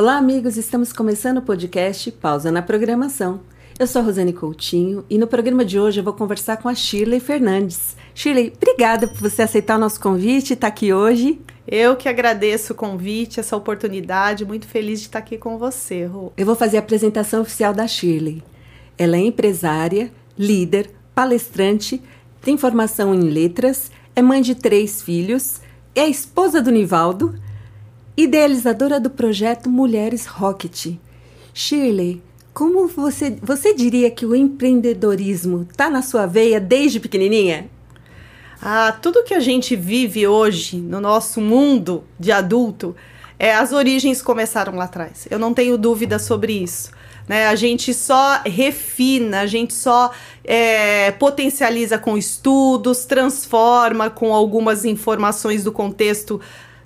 Olá, amigos, estamos começando o podcast Pausa na Programação. Eu sou a Rosane Coutinho e no programa de hoje eu vou conversar com a Shirley Fernandes. Shirley, obrigada por você aceitar o nosso convite e estar aqui hoje. Eu que agradeço o convite, essa oportunidade, muito feliz de estar aqui com você, Rô. Eu vou fazer a apresentação oficial da Shirley. Ela é empresária, líder, palestrante, tem formação em letras, é mãe de três filhos, é esposa do Nivaldo, idealizadora do projeto Mulheres Rocket. Shirley, como você, você diria que o empreendedorismo está na sua veia desde pequenininha? Ah, tudo que a gente vive hoje no nosso mundo de adulto, é, as origens começaram lá atrás. Eu não tenho dúvida sobre isso. Né? A gente só refina, a gente só é, potencializa com estudos, transforma com algumas informações do contexto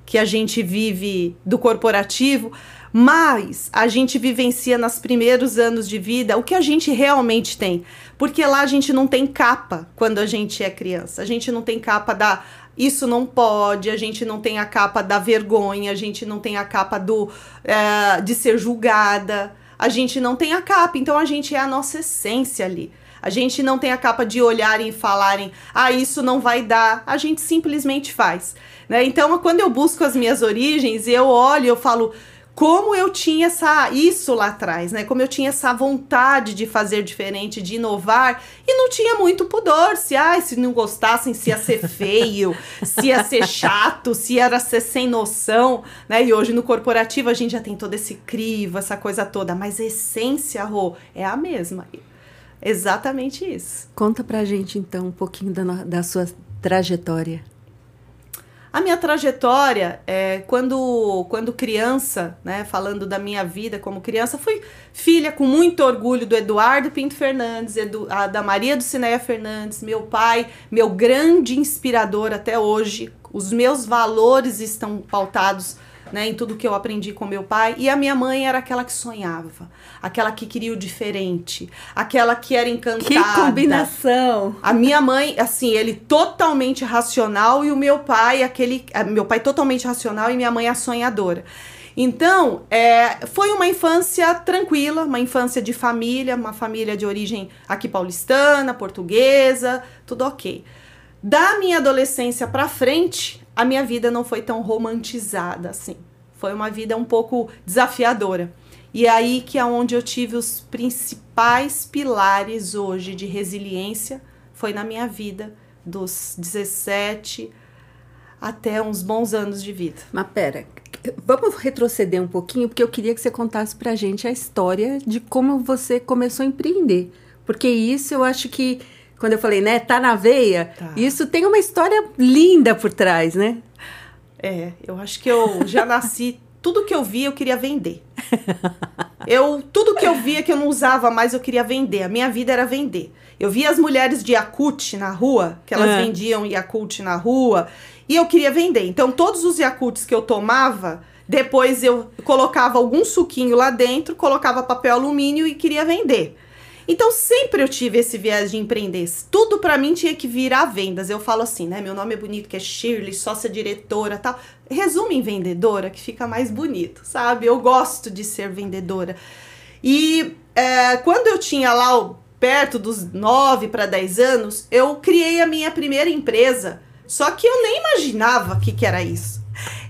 que a gente vive do corporativo, mas a gente vivencia nos primeiros anos de vida o que a gente realmente tem. Porque lá a gente não tem capa quando a gente é criança. A gente não tem capa da isso não pode, a gente não tem a capa da vergonha, a gente não tem a capa do é, de ser julgada a gente não tem a capa, então a gente é a nossa essência ali. A gente não tem a capa de olharem e falarem, ah, isso não vai dar. A gente simplesmente faz. Né? Então, quando eu busco as minhas origens, eu olho e eu falo, como eu tinha essa isso lá atrás, né? Como eu tinha essa vontade de fazer diferente, de inovar e não tinha muito pudor, se ai, se não gostassem, se ia ser feio, se ia ser chato, se era ser sem noção, né? E hoje no corporativo a gente já tem todo esse crivo, essa coisa toda, mas a essência, Rô, é a mesma. Exatamente isso. Conta pra gente então um pouquinho da, da sua trajetória. A minha trajetória, é, quando, quando criança, né, falando da minha vida como criança, fui filha com muito orgulho do Eduardo Pinto Fernandes, Edu, a, da Maria do Cineia Fernandes, meu pai, meu grande inspirador até hoje. Os meus valores estão pautados né, em tudo que eu aprendi com meu pai. E a minha mãe era aquela que sonhava, aquela que queria o diferente, aquela que era encantada. Que combinação! A minha mãe, assim, ele totalmente racional e o meu pai, aquele. Meu pai totalmente racional e minha mãe a sonhadora. Então, é, foi uma infância tranquila, uma infância de família, uma família de origem aqui paulistana, portuguesa, tudo ok. Da minha adolescência para frente, a minha vida não foi tão romantizada assim. Foi uma vida um pouco desafiadora. E é aí que é onde eu tive os principais pilares hoje de resiliência foi na minha vida dos 17 até uns bons anos de vida. Mas pera, vamos retroceder um pouquinho porque eu queria que você contasse pra gente a história de como você começou a empreender. Porque isso eu acho que quando eu falei, né, tá na veia, tá. isso tem uma história linda por trás, né? É, eu acho que eu já nasci, tudo que eu via eu queria vender. Eu, tudo que eu via que eu não usava mais eu queria vender. A minha vida era vender. Eu via as mulheres de Yakult na rua, que elas é. vendiam Yakult na rua, e eu queria vender. Então, todos os Yakults que eu tomava, depois eu colocava algum suquinho lá dentro, colocava papel alumínio e queria vender. Então sempre eu tive esse viés de empreender. Tudo para mim tinha que virar vendas. Eu falo assim, né? Meu nome é bonito, que é Shirley, sócia diretora, tal. Resume em vendedora, que fica mais bonito, sabe? Eu gosto de ser vendedora. E é, quando eu tinha lá perto dos 9 para 10 anos, eu criei a minha primeira empresa. Só que eu nem imaginava o que, que era isso.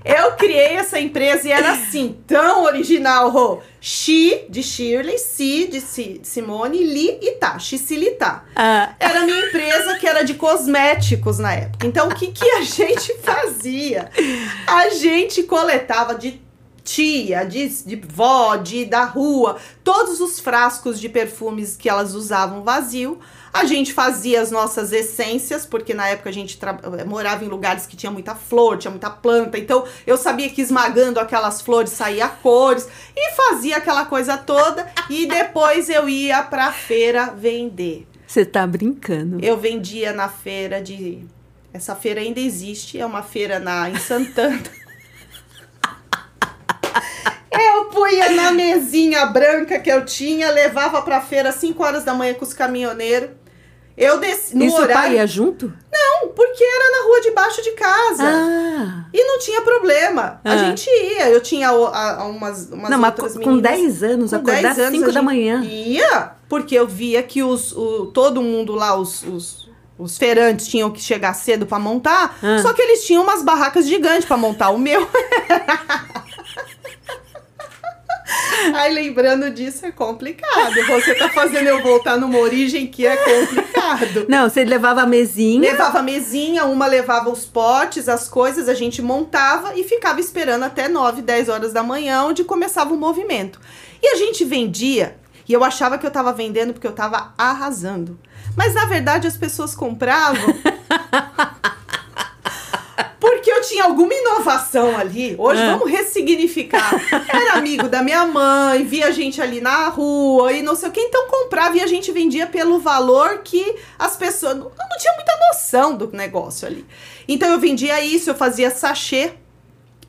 Eu criei essa empresa e era assim, tão original, Rô. Xi de Shirley, Si de Simone, Li e Tá, Xicilitá. Ah. Era a minha empresa que era de cosméticos na época. Então, o que, que a gente fazia? A gente coletava de tia, de, de vó, de da rua, todos os frascos de perfumes que elas usavam vazio. A gente fazia as nossas essências, porque na época a gente morava em lugares que tinha muita flor, tinha muita planta. Então eu sabia que esmagando aquelas flores saía cores e fazia aquela coisa toda. e depois eu ia pra feira vender. Você tá brincando? Eu vendia na feira de. Essa feira ainda existe, é uma feira na, em Santana. Eu punha na mesinha branca que eu tinha, levava pra feira às 5 horas da manhã com os caminhoneiros. Eu desci no Isso horário. pai ia junto? Não, porque era na rua de baixo de casa. Ah. E não tinha problema. A Ah. gente ia. Eu tinha a- a umas, umas Não, mas outras com meninas. 10 anos, Com acordar 10 às 5 a da manhã. Ia, porque eu via que os, o, todo mundo lá, os, os, os feirantes tinham que chegar cedo pra montar, Ah. só que eles tinham umas barracas gigantes pra montar. O meu. Aí lembrando disso é complicado. Você tá fazendo eu voltar numa origem que é complicado. Não, você levava a mesinha. Levava a mesinha, uma levava os potes, as coisas, a gente montava e ficava esperando até 9, 10 horas da manhã, onde começava o movimento. E a gente vendia, e eu achava que eu tava vendendo porque eu tava arrasando. Mas na verdade as pessoas compravam. Tinha alguma inovação ali. Hoje Ah. vamos ressignificar. Era amigo da minha mãe, via gente ali na rua e não sei o que. Então comprava e a gente vendia pelo valor que as pessoas. Não, não tinha muita noção do negócio ali. Então eu vendia isso, eu fazia sachê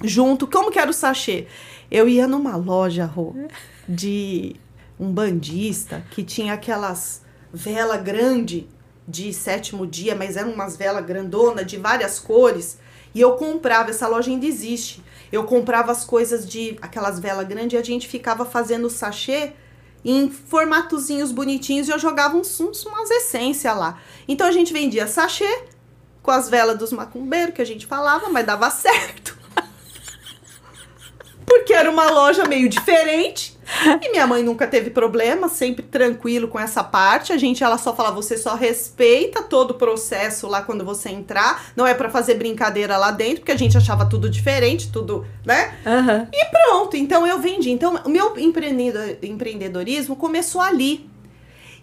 junto. Como que era o sachê? Eu ia numa loja, Rô, de um bandista que tinha aquelas vela grande de sétimo dia, mas eram umas velas grandona de várias cores. E eu comprava, essa loja ainda existe. Eu comprava as coisas de aquelas velas grandes e a gente ficava fazendo sachê em formatozinhos bonitinhos e eu jogava uns, uns, umas essências lá. Então a gente vendia sachê com as velas dos macumbeiros que a gente falava, mas dava certo. Porque era uma loja meio diferente. E minha mãe nunca teve problema, sempre tranquilo com essa parte. A gente, ela só fala, você só respeita todo o processo lá quando você entrar. Não é pra fazer brincadeira lá dentro, porque a gente achava tudo diferente, tudo, né? Aham. E pronto, então eu vendi. Então, o meu empreendedor- empreendedorismo começou ali.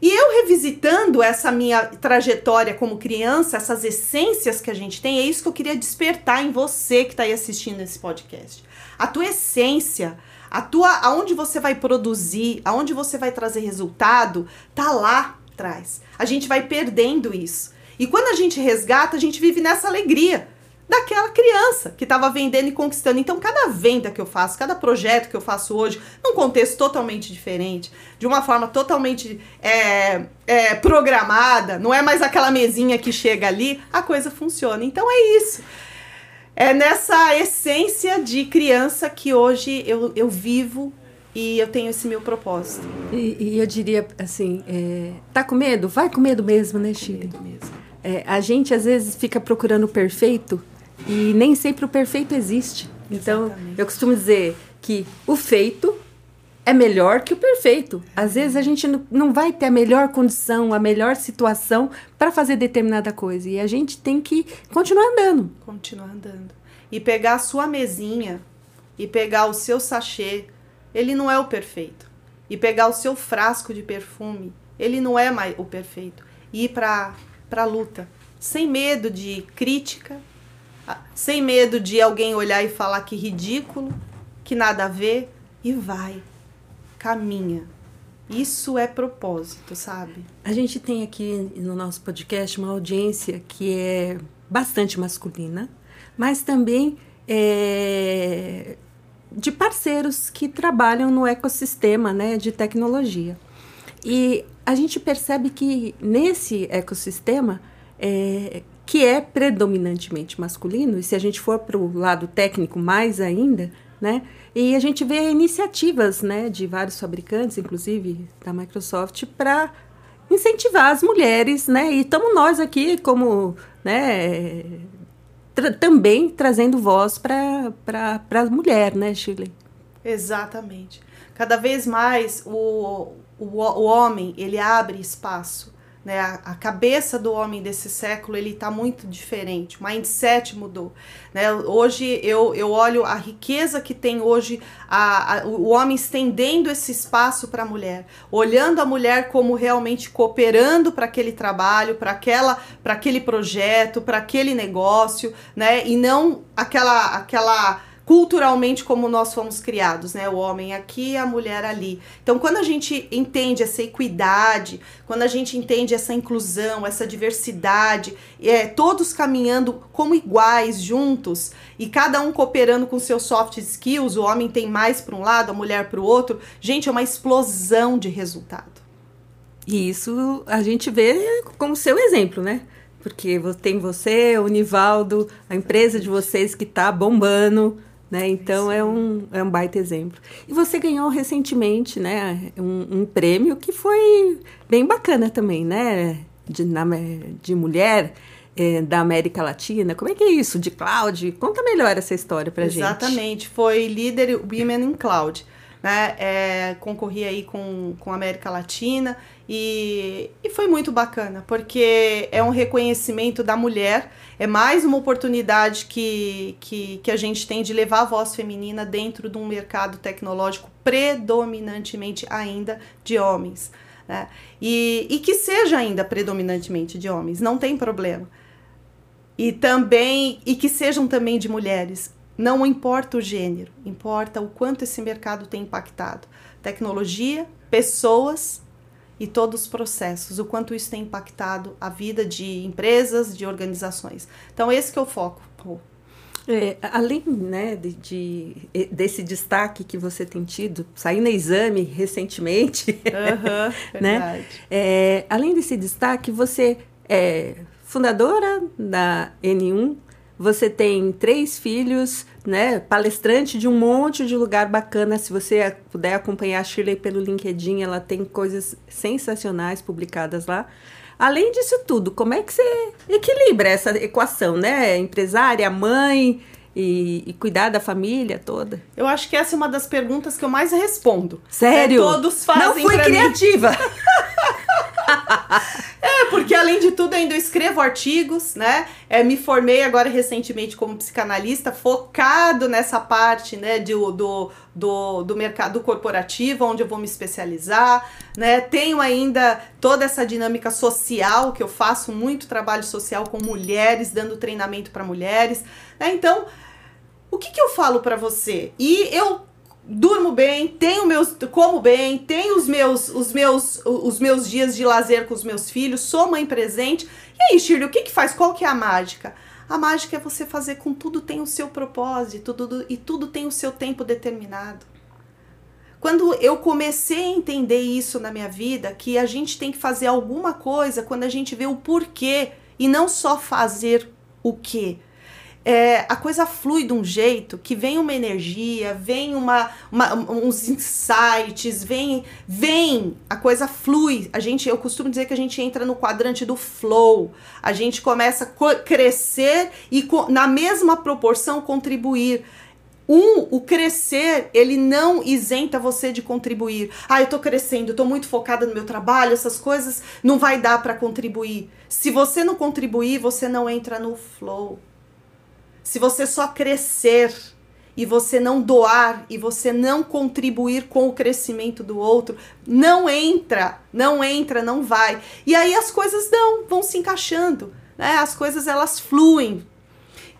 E eu revisitando essa minha trajetória como criança, essas essências que a gente tem, é isso que eu queria despertar em você que está aí assistindo esse podcast. A tua essência, a tua, aonde você vai produzir, aonde você vai trazer resultado, tá lá atrás. A gente vai perdendo isso. E quando a gente resgata, a gente vive nessa alegria daquela criança que estava vendendo e conquistando. Então, cada venda que eu faço, cada projeto que eu faço hoje, num contexto totalmente diferente, de uma forma totalmente é, é, programada, não é mais aquela mesinha que chega ali, a coisa funciona. Então, é isso. É nessa essência de criança que hoje eu, eu vivo e eu tenho esse meu propósito. E, e eu diria assim, é, tá com medo? Vai com medo mesmo, né, Chile? mesmo. É, a gente às vezes fica procurando o perfeito e nem sempre o perfeito existe. Então, Exatamente. eu costumo dizer que o feito é melhor que o perfeito. Às vezes a gente não- vai ter a melhor condição, a melhor situação para fazer determinada coisa. E a gente tem que continuar andando. continuar andando. E pegar a sua mesinha e pegar o seu sachê, ele não é o perfeito. E pegar o seu frasco de perfume, ele não é mais o perfeito. E ir pra, pra luta, sem medo de crítica, sem medo de alguém olhar e falar que ridículo, que nada a ver, e vai, caminha. Isso é propósito, sabe? A gente tem aqui no nosso podcast uma audiência que é bastante masculina, mas também é, de parceiros que trabalham no ecossistema né, de tecnologia. E a gente percebe que nesse ecossistema, é, que é predominantemente masculino, e se a gente for para o lado técnico mais ainda, né? E a gente vê iniciativas né, de vários fabricantes, inclusive da Microsoft, para incentivar as mulheres, né? E estamos nós aqui como, né, tra- também trazendo voz para a mulher, né, Shirley? Exatamente. Cada vez mais o, o, o homem, ele abre espaço. Né? A, a cabeça do homem desse século, ele está muito diferente. O mindset mudou. Né? Hoje eu, eu olho a riqueza que tem hoje a, a, o homem estendendo esse espaço para a mulher. Olhando a mulher como realmente cooperando para aquele trabalho, para aquela para aquele projeto, para aquele negócio, né? E não aquela aquela culturalmente como nós fomos criados, né? O homem aqui, a mulher ali. Então, quando a gente entende essa equidade, quando a gente entende essa inclusão, essa diversidade, é, todos caminhando como iguais, juntos, e cada um cooperando com seus soft skills, o homem tem mais para um lado, a mulher para o outro, gente, é uma explosão de resultado. E isso a gente vê como seu exemplo, né? Porque tem você, o Nivaldo, a empresa de vocês que está bombando, né? Então é um, é um baita exemplo. E você ganhou recentemente, né, um, um prêmio que foi bem bacana também, né? De, na, de mulher é, da América Latina. Como é que é isso de cloud? Conta melhor essa história para gente. Exatamente, foi líder Women in Cloud. Né? É, concorri aí com, com a América Latina e, e foi muito bacana, porque é um reconhecimento da mulher, é mais uma oportunidade que, que, que a gente tem de levar a voz feminina dentro de um mercado tecnológico predominantemente ainda de homens. Né? E, e que seja ainda predominantemente de homens, não tem problema e também e que sejam também de mulheres. Não importa o gênero, importa o quanto esse mercado tem impactado. Tecnologia, pessoas e todos os processos, o quanto isso tem impactado a vida de empresas, de organizações. Então esse que é o foco. É, além né, de, de, desse destaque que você tem tido, saindo exame recentemente, uhum, né? É, além desse destaque, você é, fundadora da N1. Você tem três filhos, né? Palestrante de um monte de lugar bacana. Se você puder acompanhar a Shirley pelo LinkedIn, ela tem coisas sensacionais publicadas lá. Além disso tudo, como é que você equilibra essa equação, né? Empresária, mãe e, e, cuidar da família toda? Eu acho que essa é uma das perguntas que eu mais respondo. Sério? É, todos fazem. Não fui criativa. além de tudo, ainda escrevo artigos, né? É, me formei agora recentemente como psicanalista, focado nessa parte, né, do, do, do, do mercado corporativo, onde eu vou me especializar, né? Tenho ainda toda essa dinâmica social, que eu faço muito trabalho social com mulheres, dando treinamento para mulheres, né? Então, o que, que eu falo para você? E eu durmo bem, tenho meus, como bem, tenho os meus, os meus, os meus dias de lazer com os meus filhos, sou mãe presente. E aí, Shirley, o que que faz? Qual que é a mágica? A mágica é você fazer com tudo tem o seu propósito tudo, e tudo tem o seu tempo determinado. Quando eu comecei a entender isso na minha vida, que a gente tem que fazer alguma coisa quando a gente vê o porquê e não só fazer o que é, a coisa flui de um jeito que vem uma energia, vem uma, uma, uns insights, vem, vem, a coisa flui. A gente, eu costumo dizer que a gente entra no quadrante do flow. A gente começa a crescer e na mesma proporção contribuir. Um, o crescer, ele não isenta você de contribuir. Ah, eu tô crescendo, tô muito focada no meu trabalho, essas coisas não vai dar para contribuir. Se você não contribuir, você não entra no flow. Se você só crescer e você não doar e você não contribuir com o crescimento do outro, não entra, não entra, não vai. E aí as coisas não vão se encaixando, né? As coisas elas fluem.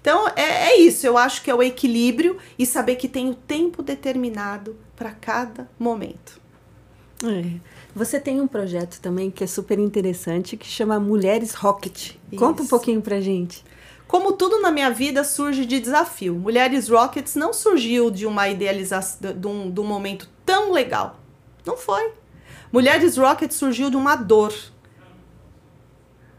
Então é, é isso, eu acho que é o equilíbrio e saber que tem o tempo determinado para cada momento. É. Você tem um projeto também que é super interessante que chama Mulheres Rocket. Isso. Conta um pouquinho pra gente. Como tudo na minha vida surge de desafio. Mulheres Rockets não surgiu de uma idealização, de um, de um momento tão legal. Não foi. Mulheres Rockets surgiu de uma dor.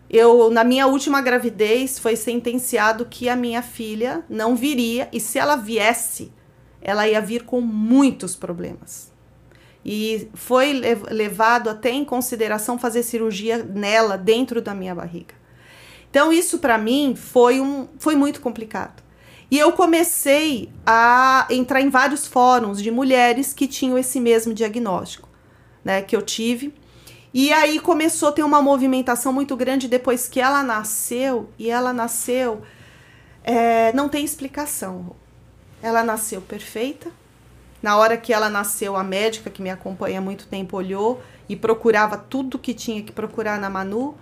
Eu, na minha última gravidez, foi sentenciado que a minha filha não viria e se ela viesse, ela ia vir com muitos problemas. E foi levado até em consideração fazer cirurgia nela dentro da minha barriga. Então isso para mim foi um foi muito complicado. E eu comecei a entrar em vários fóruns de mulheres que tinham esse mesmo diagnóstico, né, que eu tive. E aí começou a ter uma movimentação muito grande depois que ela nasceu, e ela nasceu, é, não tem explicação. Ela nasceu perfeita. Na hora que ela nasceu, a médica que me acompanha há muito tempo olhou e procurava tudo que tinha que procurar na Manu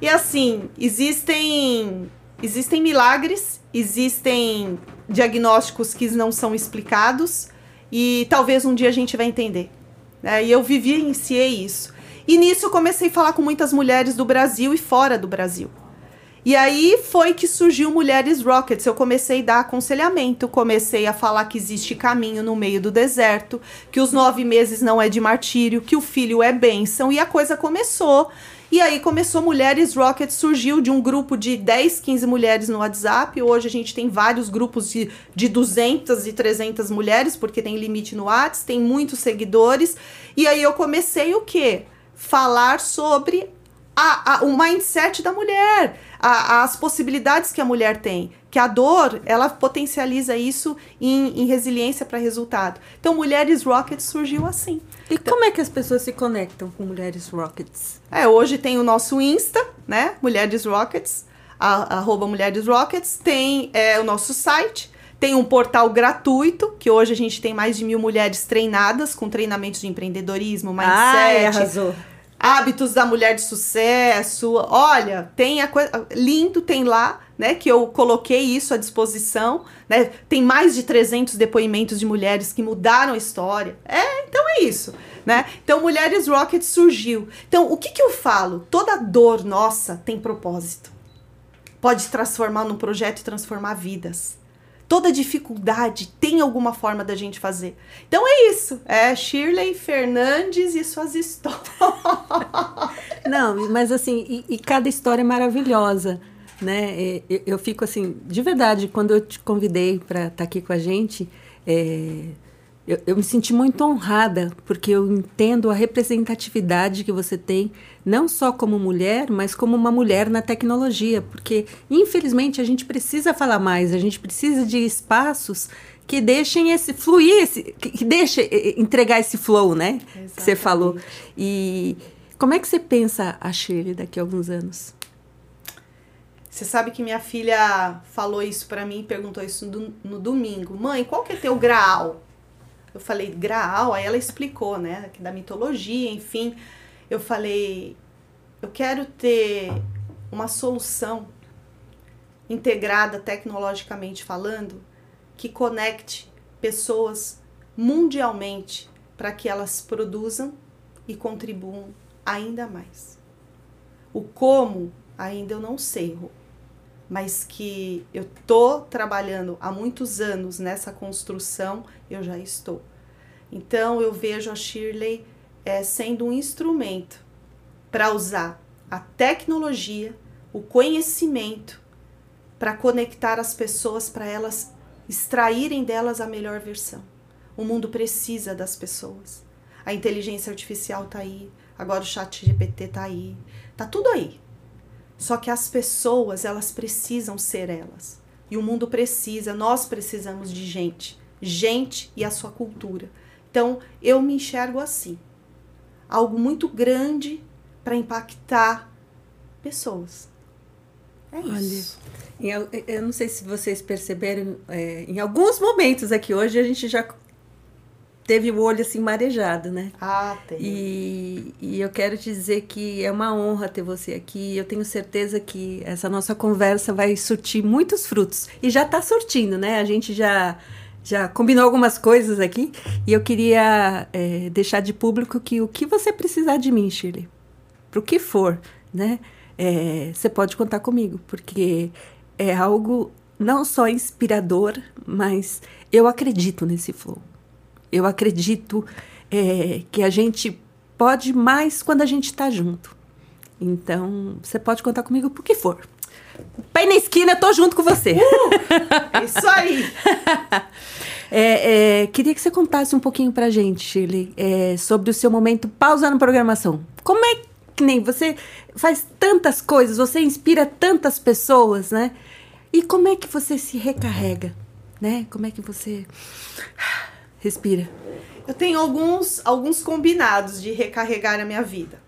e assim, existem existem milagres, existem diagnósticos que não são explicados e talvez um dia a gente vai entender. Né? E eu vivenciei isso. E nisso eu comecei a falar com muitas mulheres do Brasil e fora do Brasil. E aí foi que surgiu Mulheres Rockets. Eu comecei a dar aconselhamento, comecei a falar que existe caminho no meio do deserto, que os nove meses não é de martírio, que o filho é bênção, e a coisa começou. E aí começou Mulheres Rocket, surgiu de um grupo de 10, 15 mulheres no WhatsApp. Hoje a gente tem vários grupos de, de 200 e 300 mulheres, porque tem limite no WhatsApp, tem muitos seguidores. E aí eu comecei o quê? Falar sobre a, a, o mindset da mulher, a, as possibilidades que a mulher tem. Que a dor, ela potencializa isso em, em resiliência para resultado. Então, Mulheres Rockets surgiu assim. E como é que as pessoas se conectam com Mulheres Rockets? É, hoje tem o nosso Insta, né? Mulheres Rockets, a, arroba Mulheres Rockets. Tem é, o nosso site, tem um portal gratuito, que hoje a gente tem mais de mil mulheres treinadas com treinamentos de empreendedorismo, mindset. Ai, arrasou hábitos da mulher de sucesso. Olha, tem a coisa lindo tem lá, né, que eu coloquei isso à disposição, né? Tem mais de 300 depoimentos de mulheres que mudaram a história. É, então é isso, né? Então Mulheres Rocket surgiu. Então, o que que eu falo? Toda dor nossa tem propósito. Pode transformar num projeto e transformar vidas toda dificuldade tem alguma forma da gente fazer. Então é isso. É Shirley Fernandes e suas histórias. Não, mas assim, e, e cada história é maravilhosa. Né? Eu, eu, fico assim, de verdade, quando eu te convidei para estar tá aqui com a gente, é, eu, eu, me senti muito honrada, porque eu entendo a representatividade que você tem, não só como mulher, mas como uma mulher na tecnologia, porque infelizmente a gente precisa falar mais, a gente precisa de espaços que deixem esse fluir, esse, que, que deixe entregar esse flow, né? Exatamente. Que você falou. E como é que você pensa a Shirley daqui a alguns anos? Você sabe que minha filha falou isso para mim, perguntou isso no, no domingo. Mãe, qual que é teu graal? Eu falei Graal, aí ela explicou, né, da mitologia, enfim. Eu falei, eu quero ter uma solução integrada tecnologicamente falando que conecte pessoas mundialmente para que elas produzam e contribuam ainda mais. O como ainda eu não sei, mas que eu tô trabalhando há muitos anos nessa construção, eu já estou. Então eu vejo a Shirley é, sendo um instrumento para usar a tecnologia, o conhecimento, para conectar as pessoas, para elas extraírem delas a melhor versão. O mundo precisa das pessoas. A inteligência artificial está aí, agora o chat GPT está aí, tá tudo aí. Só que as pessoas, elas precisam ser elas. E o mundo precisa, nós precisamos de gente. Gente e a sua cultura. Então, eu me enxergo assim. Algo muito grande para impactar pessoas. É isso. Olha, eu não sei se vocês perceberam, é, em alguns momentos aqui hoje a gente já teve o olho assim marejado, né? Ah, tem. E, e eu quero te dizer que é uma honra ter você aqui. Eu tenho certeza que essa nossa conversa vai surtir muitos frutos. E já está surtindo, né? A gente já já combinou algumas coisas aqui e eu queria é, deixar de público que o que você precisar de mim, Shirley, para o que for, né? É, você pode contar comigo, porque é algo não só inspirador, mas eu acredito nesse flow. Eu acredito é, que a gente pode mais quando a gente está junto. Então, você pode contar comigo por que for. Pé na esquina, eu tô junto com você. Uh, isso aí! é, é, queria que você contasse um pouquinho pra gente, Shirley, é, sobre o seu momento pausando programação. Como é que nem você faz tantas coisas, você inspira tantas pessoas, né? E como é que você se recarrega, né? Como é que você Respira. Eu tenho alguns, alguns combinados de recarregar a minha vida.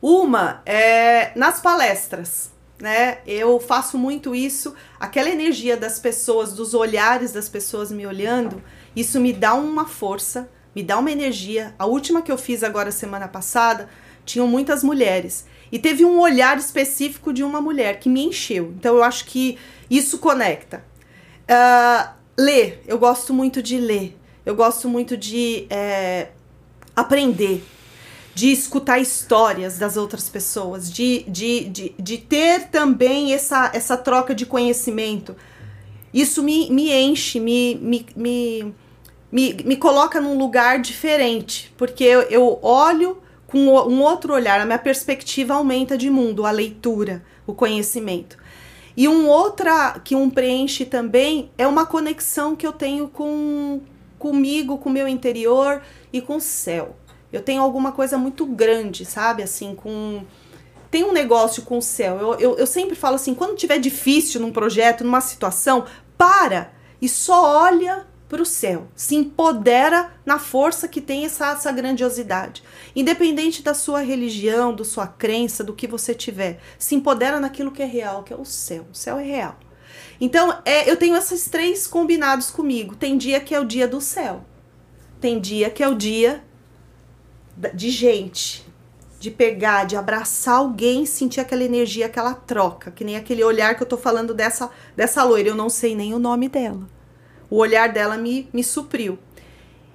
Uma é nas palestras, né? Eu faço muito isso, aquela energia das pessoas, dos olhares das pessoas me olhando, isso me dá uma força, me dá uma energia. A última que eu fiz agora semana passada, tinham muitas mulheres e teve um olhar específico de uma mulher que me encheu. Então eu acho que isso conecta. Uh, ler, eu gosto muito de ler. Eu gosto muito de é, aprender, de escutar histórias das outras pessoas, de, de, de, de ter também essa, essa troca de conhecimento. Isso me, me enche, me, me, me, me, me coloca num lugar diferente, porque eu, eu olho com um outro olhar, a minha perspectiva aumenta de mundo, a leitura, o conhecimento. E um outra que um preenche também é uma conexão que eu tenho com comigo, com o meu interior e com o céu. Eu tenho alguma coisa muito grande, sabe? Assim, com tem um negócio com o céu. Eu, eu, eu sempre falo assim: quando tiver difícil num projeto, numa situação, para e só olha para o céu, se empodera na força que tem essa, essa grandiosidade. Independente da sua religião, da sua crença, do que você tiver, se empodera naquilo que é real, que é o céu. O céu é real. Então, é, eu tenho esses três combinados comigo. Tem dia que é o dia do céu, tem dia que é o dia de gente, de pegar, de abraçar alguém, sentir aquela energia, aquela troca, que nem aquele olhar que eu tô falando dessa, dessa loira. Eu não sei nem o nome dela o olhar dela me, me supriu.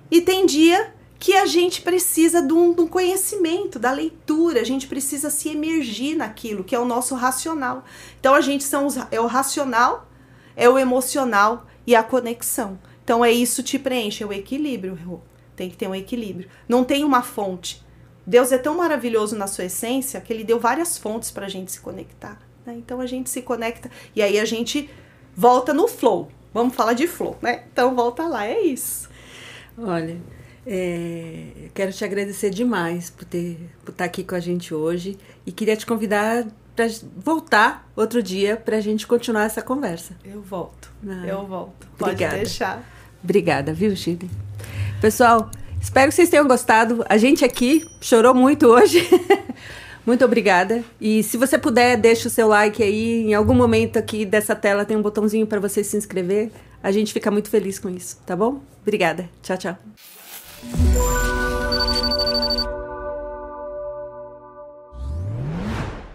E tem dia que a gente precisa de um, de um, conhecimento, da leitura, a gente precisa se emergir naquilo que é o nosso racional. Então a gente são os, é o racional, é o emocional e a conexão. Então é isso te preenche, é o equilíbrio. Tem que ter um equilíbrio. Não tem uma fonte. Deus é tão maravilhoso na sua essência que ele deu várias fontes para a gente se conectar. Né? Então a gente se conecta e aí a gente volta no flow. Vamos falar de flor, né? Então volta lá, é isso. Olha, é, quero te agradecer demais por ter por estar aqui com a gente hoje e queria te convidar para voltar outro dia para a gente continuar essa conversa. Eu volto. Ah, eu volto. Pode obrigada. deixar. Obrigada, viu, Chile? Pessoal, espero que vocês tenham gostado. A gente aqui chorou muito hoje. Muito obrigada. E se você puder, deixa o seu like aí. Em algum momento aqui dessa tela tem um botãozinho para você se inscrever. A gente fica muito feliz com isso, tá bom? Obrigada. Tchau, tchau.